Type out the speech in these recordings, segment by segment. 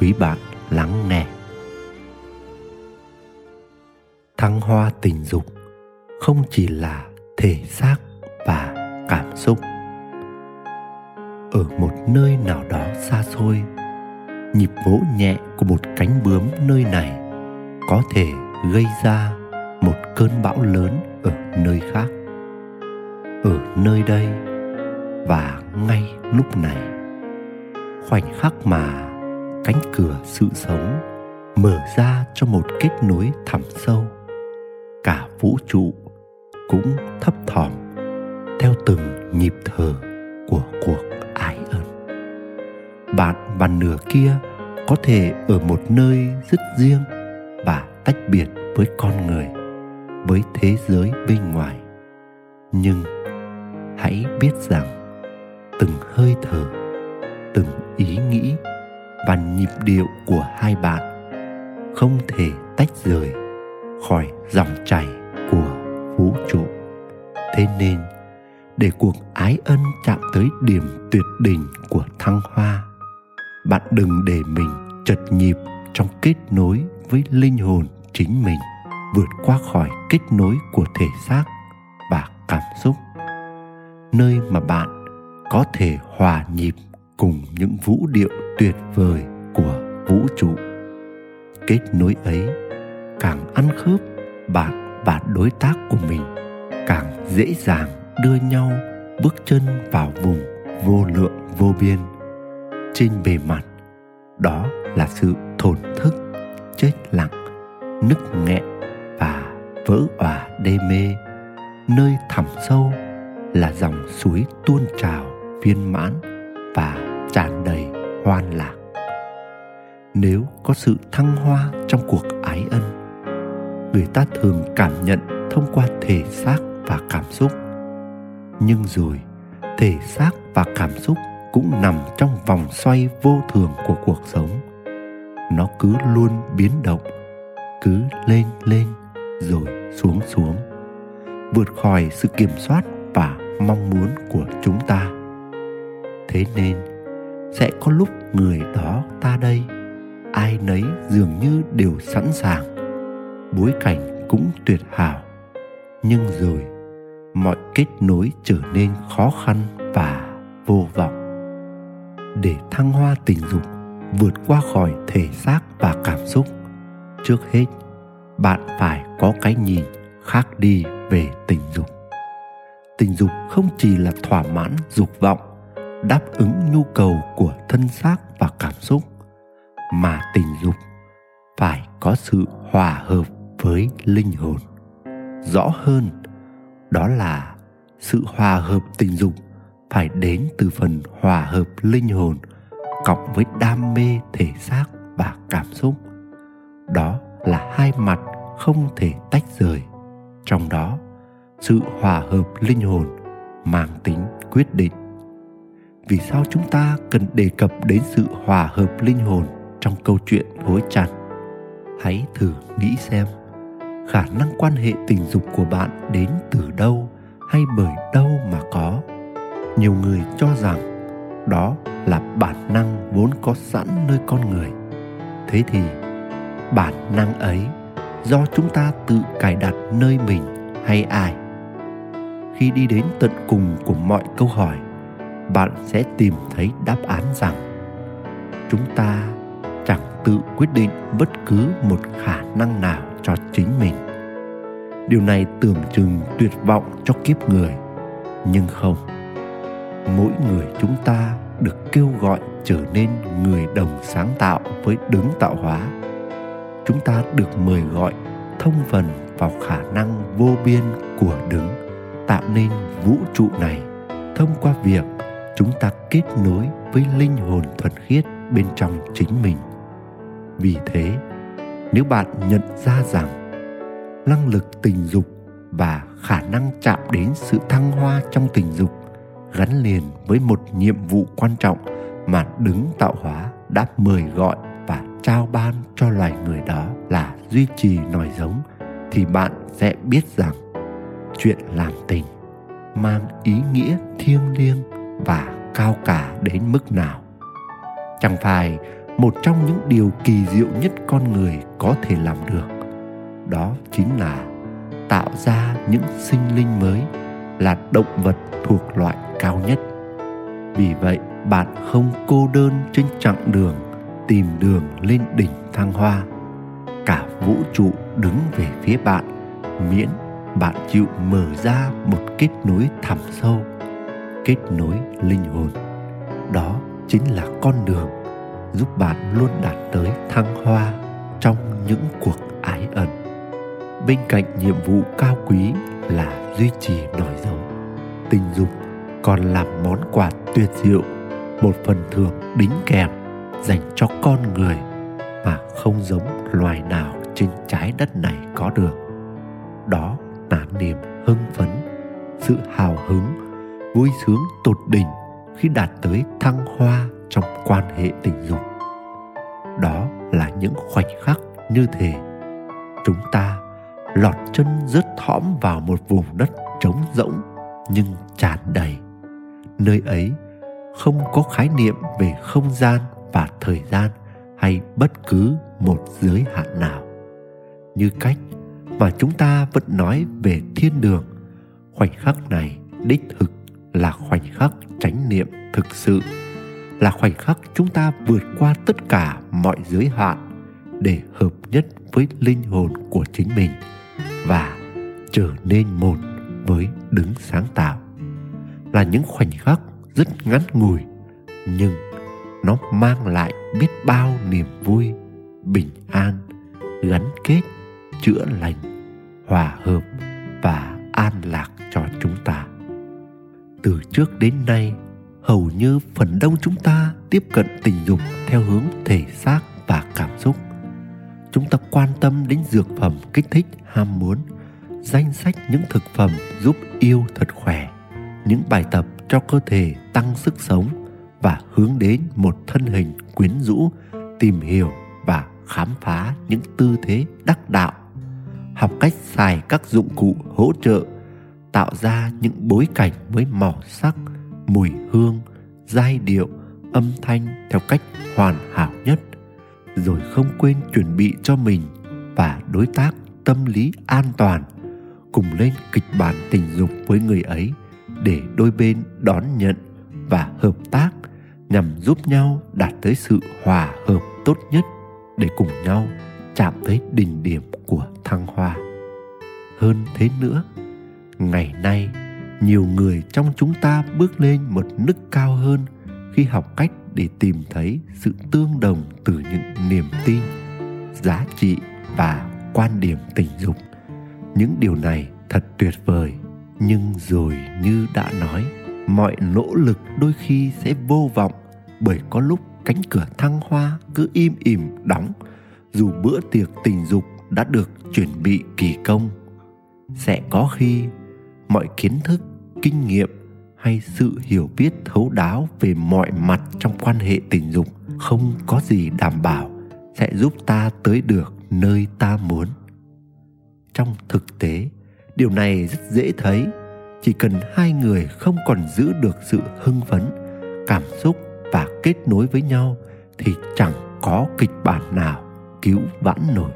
quý bạn lắng nghe. Thăng hoa tình dục không chỉ là thể xác và cảm xúc. Ở một nơi nào đó xa xôi, nhịp vỗ nhẹ của một cánh bướm nơi này có thể gây ra một cơn bão lớn ở nơi khác. Ở nơi đây và ngay lúc này, khoảnh khắc mà cánh cửa sự sống, mở ra cho một kết nối thẳm sâu. Cả vũ trụ cũng thấp thỏm theo từng nhịp thở của cuộc ái ân. Bạn và nửa kia có thể ở một nơi rất riêng và tách biệt với con người, với thế giới bên ngoài. Nhưng hãy biết rằng từng hơi thở, từng ý nghĩ và nhịp điệu của hai bạn không thể tách rời khỏi dòng chảy của vũ trụ. Thế nên, để cuộc ái ân chạm tới điểm tuyệt đỉnh của thăng hoa, bạn đừng để mình chật nhịp trong kết nối với linh hồn chính mình, vượt qua khỏi kết nối của thể xác và cảm xúc. Nơi mà bạn có thể hòa nhịp cùng những vũ điệu tuyệt vời của vũ trụ. Kết nối ấy càng ăn khớp bạn và đối tác của mình càng dễ dàng đưa nhau bước chân vào vùng vô lượng vô biên. Trên bề mặt, đó là sự thổn thức, chết lặng, nức nghẹn và vỡ òa đê mê. Nơi thẳm sâu là dòng suối tuôn trào viên mãn và tràn đầy hoan lạc. Nếu có sự thăng hoa trong cuộc ái ân, người ta thường cảm nhận thông qua thể xác và cảm xúc. Nhưng rồi, thể xác và cảm xúc cũng nằm trong vòng xoay vô thường của cuộc sống. Nó cứ luôn biến động, cứ lên lên, rồi xuống xuống, vượt khỏi sự kiểm soát và mong muốn của chúng ta. Thế nên sẽ có lúc người đó ta đây, ai nấy dường như đều sẵn sàng. Bối cảnh cũng tuyệt hảo. Nhưng rồi, mọi kết nối trở nên khó khăn và vô vọng. Để thăng hoa tình dục, vượt qua khỏi thể xác và cảm xúc, trước hết, bạn phải có cái nhìn khác đi về tình dục. Tình dục không chỉ là thỏa mãn dục vọng đáp ứng nhu cầu của thân xác và cảm xúc, mà tình dục phải có sự hòa hợp với linh hồn. Rõ hơn, đó là sự hòa hợp tình dục phải đến từ phần hòa hợp linh hồn cộng với đam mê thể xác và cảm xúc. Đó là hai mặt không thể tách rời. Trong đó, sự hòa hợp linh hồn mang tính quyết định vì sao chúng ta cần đề cập đến sự hòa hợp linh hồn trong câu chuyện gối chặt? Hãy thử nghĩ xem, khả năng quan hệ tình dục của bạn đến từ đâu hay bởi đâu mà có? Nhiều người cho rằng đó là bản năng vốn có sẵn nơi con người. Thế thì, bản năng ấy do chúng ta tự cài đặt nơi mình hay ai? Khi đi đến tận cùng của mọi câu hỏi bạn sẽ tìm thấy đáp án rằng chúng ta chẳng tự quyết định bất cứ một khả năng nào cho chính mình. Điều này tưởng chừng tuyệt vọng cho kiếp người, nhưng không. Mỗi người chúng ta được kêu gọi trở nên người đồng sáng tạo với đấng tạo hóa. Chúng ta được mời gọi thông phần vào khả năng vô biên của đấng, tạo nên vũ trụ này thông qua việc chúng ta kết nối với linh hồn thuần khiết bên trong chính mình. Vì thế, nếu bạn nhận ra rằng năng lực tình dục và khả năng chạm đến sự thăng hoa trong tình dục gắn liền với một nhiệm vụ quan trọng mà đứng tạo hóa đã mời gọi và trao ban cho loài người đó là duy trì nòi giống, thì bạn sẽ biết rằng chuyện làm tình mang ý nghĩa thiêng liêng và cao cả đến mức nào. Chẳng phải một trong những điều kỳ diệu nhất con người có thể làm được, đó chính là tạo ra những sinh linh mới là động vật thuộc loại cao nhất. Vì vậy, bạn không cô đơn trên chặng đường tìm đường lên đỉnh thăng hoa. Cả vũ trụ đứng về phía bạn, miễn bạn chịu mở ra một kết nối thẳm sâu kết nối linh hồn. Đó chính là con đường giúp bạn luôn đạt tới thăng hoa trong những cuộc ái ẩn. Bên cạnh nhiệm vụ cao quý là duy trì nòi dấu tình dục còn làm món quà tuyệt diệu, một phần thưởng đính kèm dành cho con người mà không giống loài nào trên trái đất này có được. Đó là niềm hưng phấn, sự hào hứng vui sướng tột đỉnh khi đạt tới thăng hoa trong quan hệ tình dục. Đó là những khoảnh khắc như thế. Chúng ta lọt chân rớt thõm vào một vùng đất trống rỗng nhưng tràn đầy. Nơi ấy không có khái niệm về không gian và thời gian hay bất cứ một giới hạn nào. Như cách mà chúng ta vẫn nói về thiên đường, khoảnh khắc này đích thực là khoảnh khắc chánh niệm thực sự, là khoảnh khắc chúng ta vượt qua tất cả mọi giới hạn để hợp nhất với linh hồn của chính mình và trở nên một với đứng sáng tạo. Là những khoảnh khắc rất ngắn ngủi, nhưng nó mang lại biết bao niềm vui, bình an, gắn kết, chữa lành, hòa hợp và an lạc từ trước đến nay, hầu như phần đông chúng ta tiếp cận tình dục theo hướng thể xác và cảm xúc. Chúng ta quan tâm đến dược phẩm kích thích ham muốn, danh sách những thực phẩm giúp yêu thật khỏe, những bài tập cho cơ thể tăng sức sống và hướng đến một thân hình quyến rũ, tìm hiểu và khám phá những tư thế đắc đạo. Học cách xài các dụng cụ hỗ trợ tạo ra những bối cảnh với màu sắc, mùi hương, giai điệu, âm thanh theo cách hoàn hảo nhất, rồi không quên chuẩn bị cho mình và đối tác tâm lý an toàn, cùng lên kịch bản tình dục với người ấy để đôi bên đón nhận và hợp tác nhằm giúp nhau đạt tới sự hòa hợp tốt nhất để cùng nhau chạm tới đỉnh điểm của thăng hoa. Hơn thế nữa ngày nay, nhiều người trong chúng ta bước lên một nức cao hơn khi học cách để tìm thấy sự tương đồng từ những niềm tin, giá trị và quan điểm tình dục. Những điều này thật tuyệt vời, nhưng rồi như đã nói, mọi nỗ lực đôi khi sẽ vô vọng bởi có lúc cánh cửa thăng hoa cứ im ỉm đóng, dù bữa tiệc tình dục đã được chuẩn bị kỳ công. Sẽ có khi mọi kiến thức, kinh nghiệm hay sự hiểu biết thấu đáo về mọi mặt trong quan hệ tình dục không có gì đảm bảo sẽ giúp ta tới được nơi ta muốn. Trong thực tế, điều này rất dễ thấy. Chỉ cần hai người không còn giữ được sự hưng phấn, cảm xúc và kết nối với nhau thì chẳng có kịch bản nào cứu vãn nổi.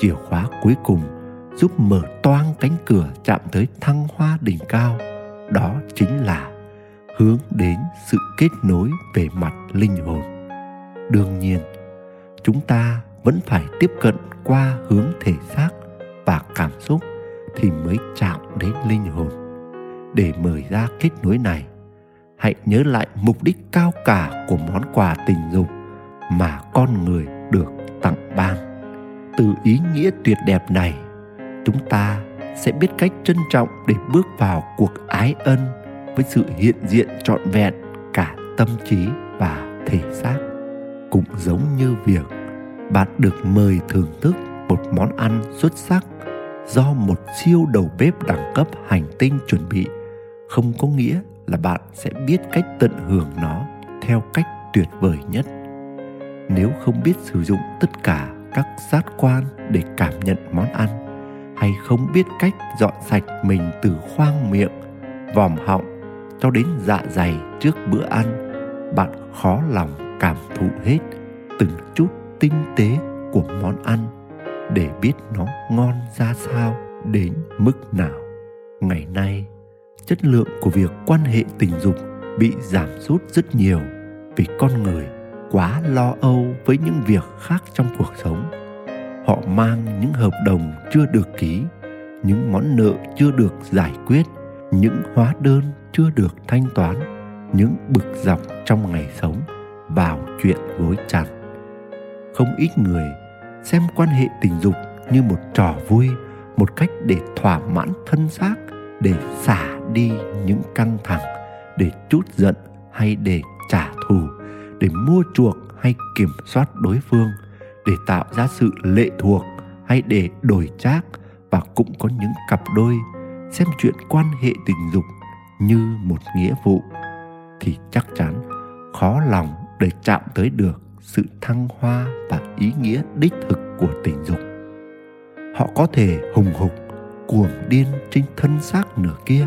Chìa khóa cuối cùng giúp mở toang cánh cửa chạm tới thăng hoa đỉnh cao. Đó chính là hướng đến sự kết nối về mặt linh hồn. Đương nhiên, chúng ta vẫn phải tiếp cận qua hướng thể xác và cảm xúc thì mới chạm đến linh hồn. Để mở ra kết nối này, hãy nhớ lại mục đích cao cả của món quà tình dục mà con người được tặng ban. Từ ý nghĩa tuyệt đẹp này chúng ta sẽ biết cách trân trọng để bước vào cuộc ái ân với sự hiện diện trọn vẹn cả tâm trí và thể xác. Cũng giống như việc bạn được mời thưởng thức một món ăn xuất sắc do một siêu đầu bếp đẳng cấp hành tinh chuẩn bị, không có nghĩa là bạn sẽ biết cách tận hưởng nó theo cách tuyệt vời nhất. Nếu không biết sử dụng tất cả các giác quan để cảm nhận món ăn hay không biết cách dọn sạch mình từ khoang miệng, vòm họng cho đến dạ dày trước bữa ăn, bạn khó lòng cảm thụ hết từng chút tinh tế của món ăn để biết nó ngon ra sao đến mức nào. Ngày nay, chất lượng của việc quan hệ tình dục bị giảm sút rất nhiều vì con người quá lo âu với những việc khác trong cuộc sống họ mang những hợp đồng chưa được ký, những món nợ chưa được giải quyết, những hóa đơn chưa được thanh toán, những bực dọc trong ngày sống vào chuyện gối chặt. Không ít người xem quan hệ tình dục như một trò vui, một cách để thỏa mãn thân xác, để xả đi những căng thẳng, để chút giận hay để trả thù, để mua chuộc hay kiểm soát đối phương để tạo ra sự lệ thuộc hay để đổi trác và cũng có những cặp đôi xem chuyện quan hệ tình dục như một nghĩa vụ thì chắc chắn khó lòng để chạm tới được sự thăng hoa và ý nghĩa đích thực của tình dục. Họ có thể hùng hục, cuồng điên trên thân xác nửa kia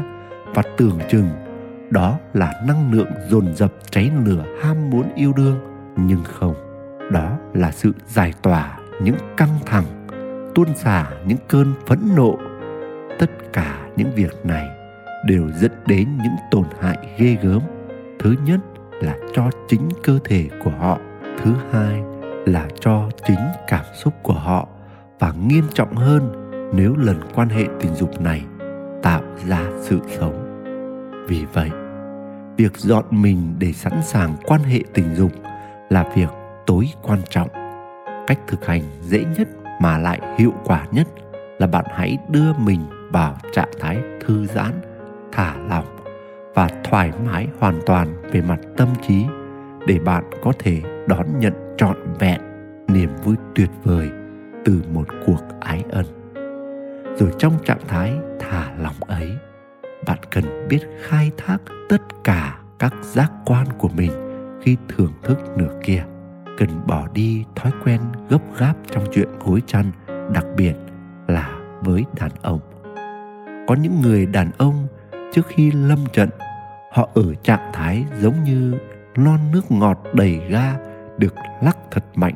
và tưởng chừng đó là năng lượng dồn dập cháy lửa ham muốn yêu đương, nhưng không đó là sự giải tỏa những căng thẳng, tuôn xả những cơn phẫn nộ. Tất cả những việc này đều dẫn đến những tổn hại ghê gớm. Thứ nhất là cho chính cơ thể của họ, thứ hai là cho chính cảm xúc của họ. Và nghiêm trọng hơn, nếu lần quan hệ tình dục này tạo ra sự sống. Vì vậy, việc dọn mình để sẵn sàng quan hệ tình dục là việc tối quan trọng. Cách thực hành dễ nhất mà lại hiệu quả nhất là bạn hãy đưa mình vào trạng thái thư giãn, thả lỏng và thoải mái hoàn toàn về mặt tâm trí để bạn có thể đón nhận trọn vẹn niềm vui tuyệt vời từ một cuộc ái ân. Rồi trong trạng thái thả lỏng ấy, bạn cần biết khai thác tất cả các giác quan của mình khi thưởng thức nửa kia cần bỏ đi thói quen gấp gáp trong chuyện gối chăn, đặc biệt là với đàn ông. Có những người đàn ông trước khi lâm trận, họ ở trạng thái giống như lon nước ngọt đầy ga được lắc thật mạnh.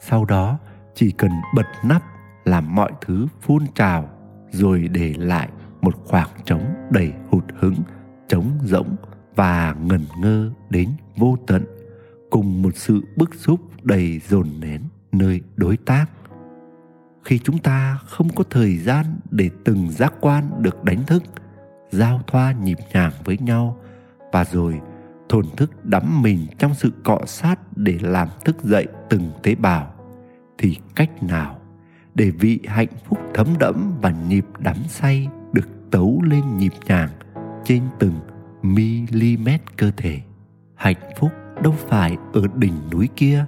Sau đó, chỉ cần bật nắp làm mọi thứ phun trào rồi để lại một khoảng trống đầy hụt hứng trống rỗng và ngần ngơ đến vô tận cùng một sự bức xúc đầy dồn nén nơi đối tác. Khi chúng ta không có thời gian để từng giác quan được đánh thức, giao thoa nhịp nhàng với nhau và rồi thổn thức đắm mình trong sự cọ sát để làm thức dậy từng tế bào, thì cách nào để vị hạnh phúc thấm đẫm và nhịp đắm say được tấu lên nhịp nhàng trên từng mm cơ thể? Hạnh phúc đâu phải ở đỉnh núi kia,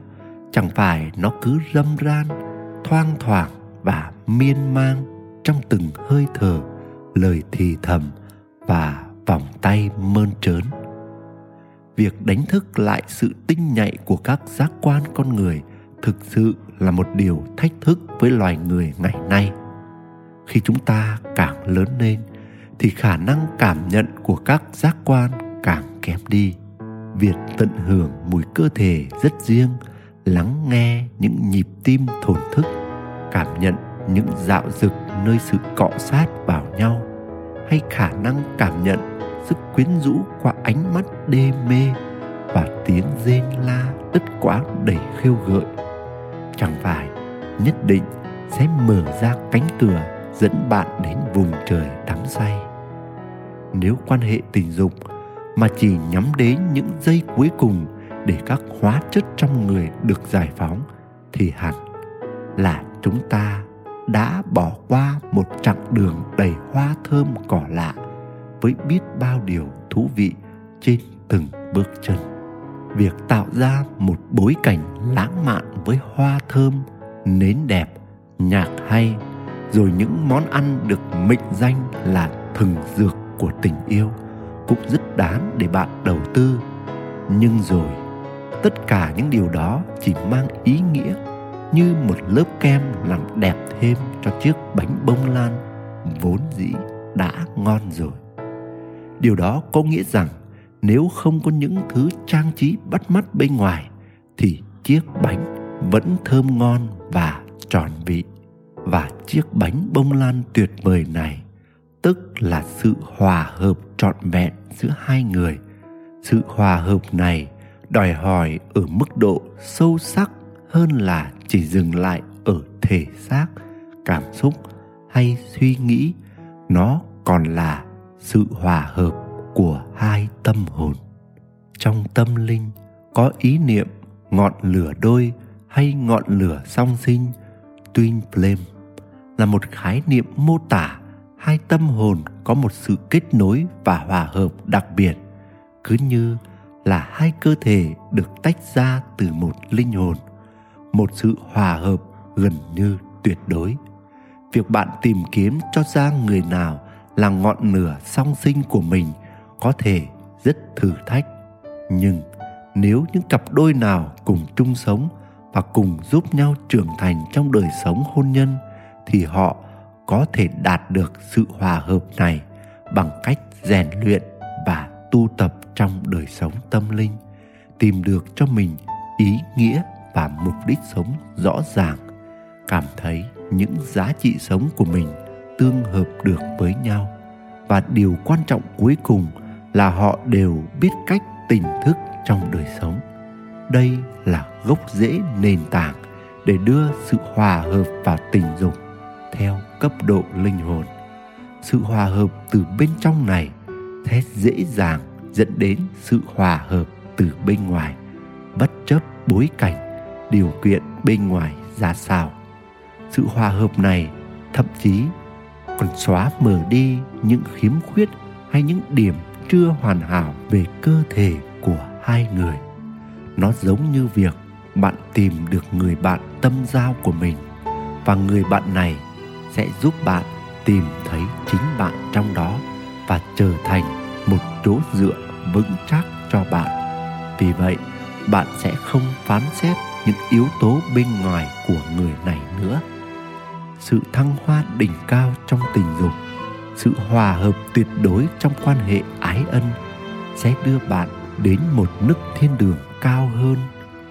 chẳng phải nó cứ râm ran, thoang thoảng và miên man trong từng hơi thở, lời thì thầm và vòng tay mơn trớn. Việc đánh thức lại sự tinh nhạy của các giác quan con người thực sự là một điều thách thức với loài người ngày nay. Khi chúng ta càng lớn lên thì khả năng cảm nhận của các giác quan càng kém đi việc tận hưởng mùi cơ thể rất riêng, lắng nghe những nhịp tim thổn thức, cảm nhận những dạo dực nơi sự cọ sát vào nhau, hay khả năng cảm nhận sức quyến rũ qua ánh mắt đê mê và tiếng rên la đứt quãng đầy khiêu gợi. Chẳng phải nhất định sẽ mở ra cánh cửa dẫn bạn đến vùng trời đắm say. Nếu quan hệ tình dục mà chỉ nhắm đến những giây cuối cùng để các hóa chất trong người được giải phóng, thì hẳn là chúng ta đã bỏ qua một chặng đường đầy hoa thơm cỏ lạ với biết bao điều thú vị trên từng bước chân. Việc tạo ra một bối cảnh lãng mạn với hoa thơm, nến đẹp, nhạc hay, rồi những món ăn được mệnh danh là thần dược của tình yêu cũng rất đáng để bạn đầu tư. Nhưng rồi, tất cả những điều đó chỉ mang ý nghĩa như một lớp kem làm đẹp thêm cho chiếc bánh bông lan vốn dĩ đã ngon rồi. Điều đó có nghĩa rằng nếu không có những thứ trang trí bắt mắt bên ngoài, thì chiếc bánh vẫn thơm ngon và tròn vị. Và chiếc bánh bông lan tuyệt vời này tức là sự hòa hợp trọn vẹn giữa hai người. Sự hòa hợp này đòi hỏi ở mức độ sâu sắc hơn là chỉ dừng lại ở thể xác, cảm xúc hay suy nghĩ. Nó còn là sự hòa hợp của hai tâm hồn. Trong tâm linh, có ý niệm ngọn lửa đôi hay ngọn lửa song sinh, twin flame là một khái niệm mô tả hai tâm hồn có một sự kết nối và hòa hợp đặc biệt, cứ như là hai cơ thể được tách ra từ một linh hồn, một sự hòa hợp gần như tuyệt đối. Việc bạn tìm kiếm cho ra người nào là ngọn lửa song sinh của mình có thể rất thử thách. Nhưng nếu những cặp đôi nào cùng chung sống và cùng giúp nhau trưởng thành trong đời sống hôn nhân, thì họ có thể đạt được sự hòa hợp này bằng cách rèn luyện và tu tập trong đời sống tâm linh, tìm được cho mình ý nghĩa và mục đích sống rõ ràng, cảm thấy những giá trị sống của mình tương hợp được với nhau. Và điều quan trọng cuối cùng là họ đều biết cách tỉnh thức trong đời sống. Đây là gốc rễ nền tảng để đưa sự hòa hợp vào tình dục theo cấp độ linh hồn. Sự hòa hợp từ bên trong này thế dễ dàng dẫn đến sự hòa hợp từ bên ngoài. Bất chấp bối cảnh, điều kiện bên ngoài ra sao. Sự hòa hợp này thậm chí còn xóa mờ đi những khiếm khuyết hay những điểm chưa hoàn hảo về cơ thể của hai người. Nó giống như việc bạn tìm được người bạn tâm giao của mình và người bạn này sẽ giúp bạn tìm thấy chính bạn trong đó và trở thành một chỗ dựa vững chắc cho bạn. Vì vậy, bạn sẽ không phán xét những yếu tố bên ngoài của người này nữa. Sự thăng hoa đỉnh cao trong tình dục, sự hòa hợp tuyệt đối trong quan hệ ái ân sẽ đưa bạn đến một nước thiên đường cao hơn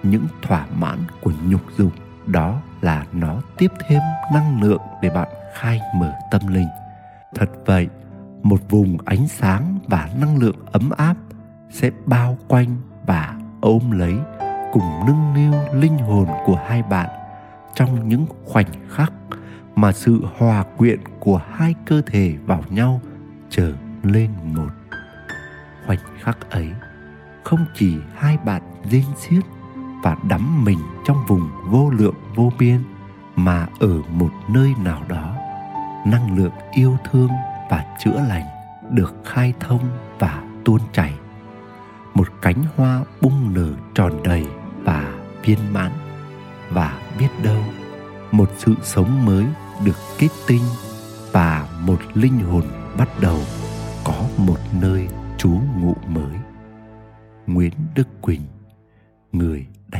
những thỏa mãn của nhục dục đó là nó tiếp thêm năng lượng để bạn khai mở tâm linh. Thật vậy, một vùng ánh sáng và năng lượng ấm áp sẽ bao quanh và ôm lấy cùng nâng niu linh hồn của hai bạn trong những khoảnh khắc mà sự hòa quyện của hai cơ thể vào nhau trở lên một. Khoảnh khắc ấy không chỉ hai bạn rên xiết và đắm mình trong vùng vô lượng vô biên mà ở một nơi nào đó. Năng lượng yêu thương và chữa lành được khai thông và tuôn chảy. Một cánh hoa bung nở tròn đầy và viên mãn. Và biết đâu, một sự sống mới được kết tinh và một linh hồn bắt đầu có một nơi trú ngụ mới. Nguyễn đức quỳnh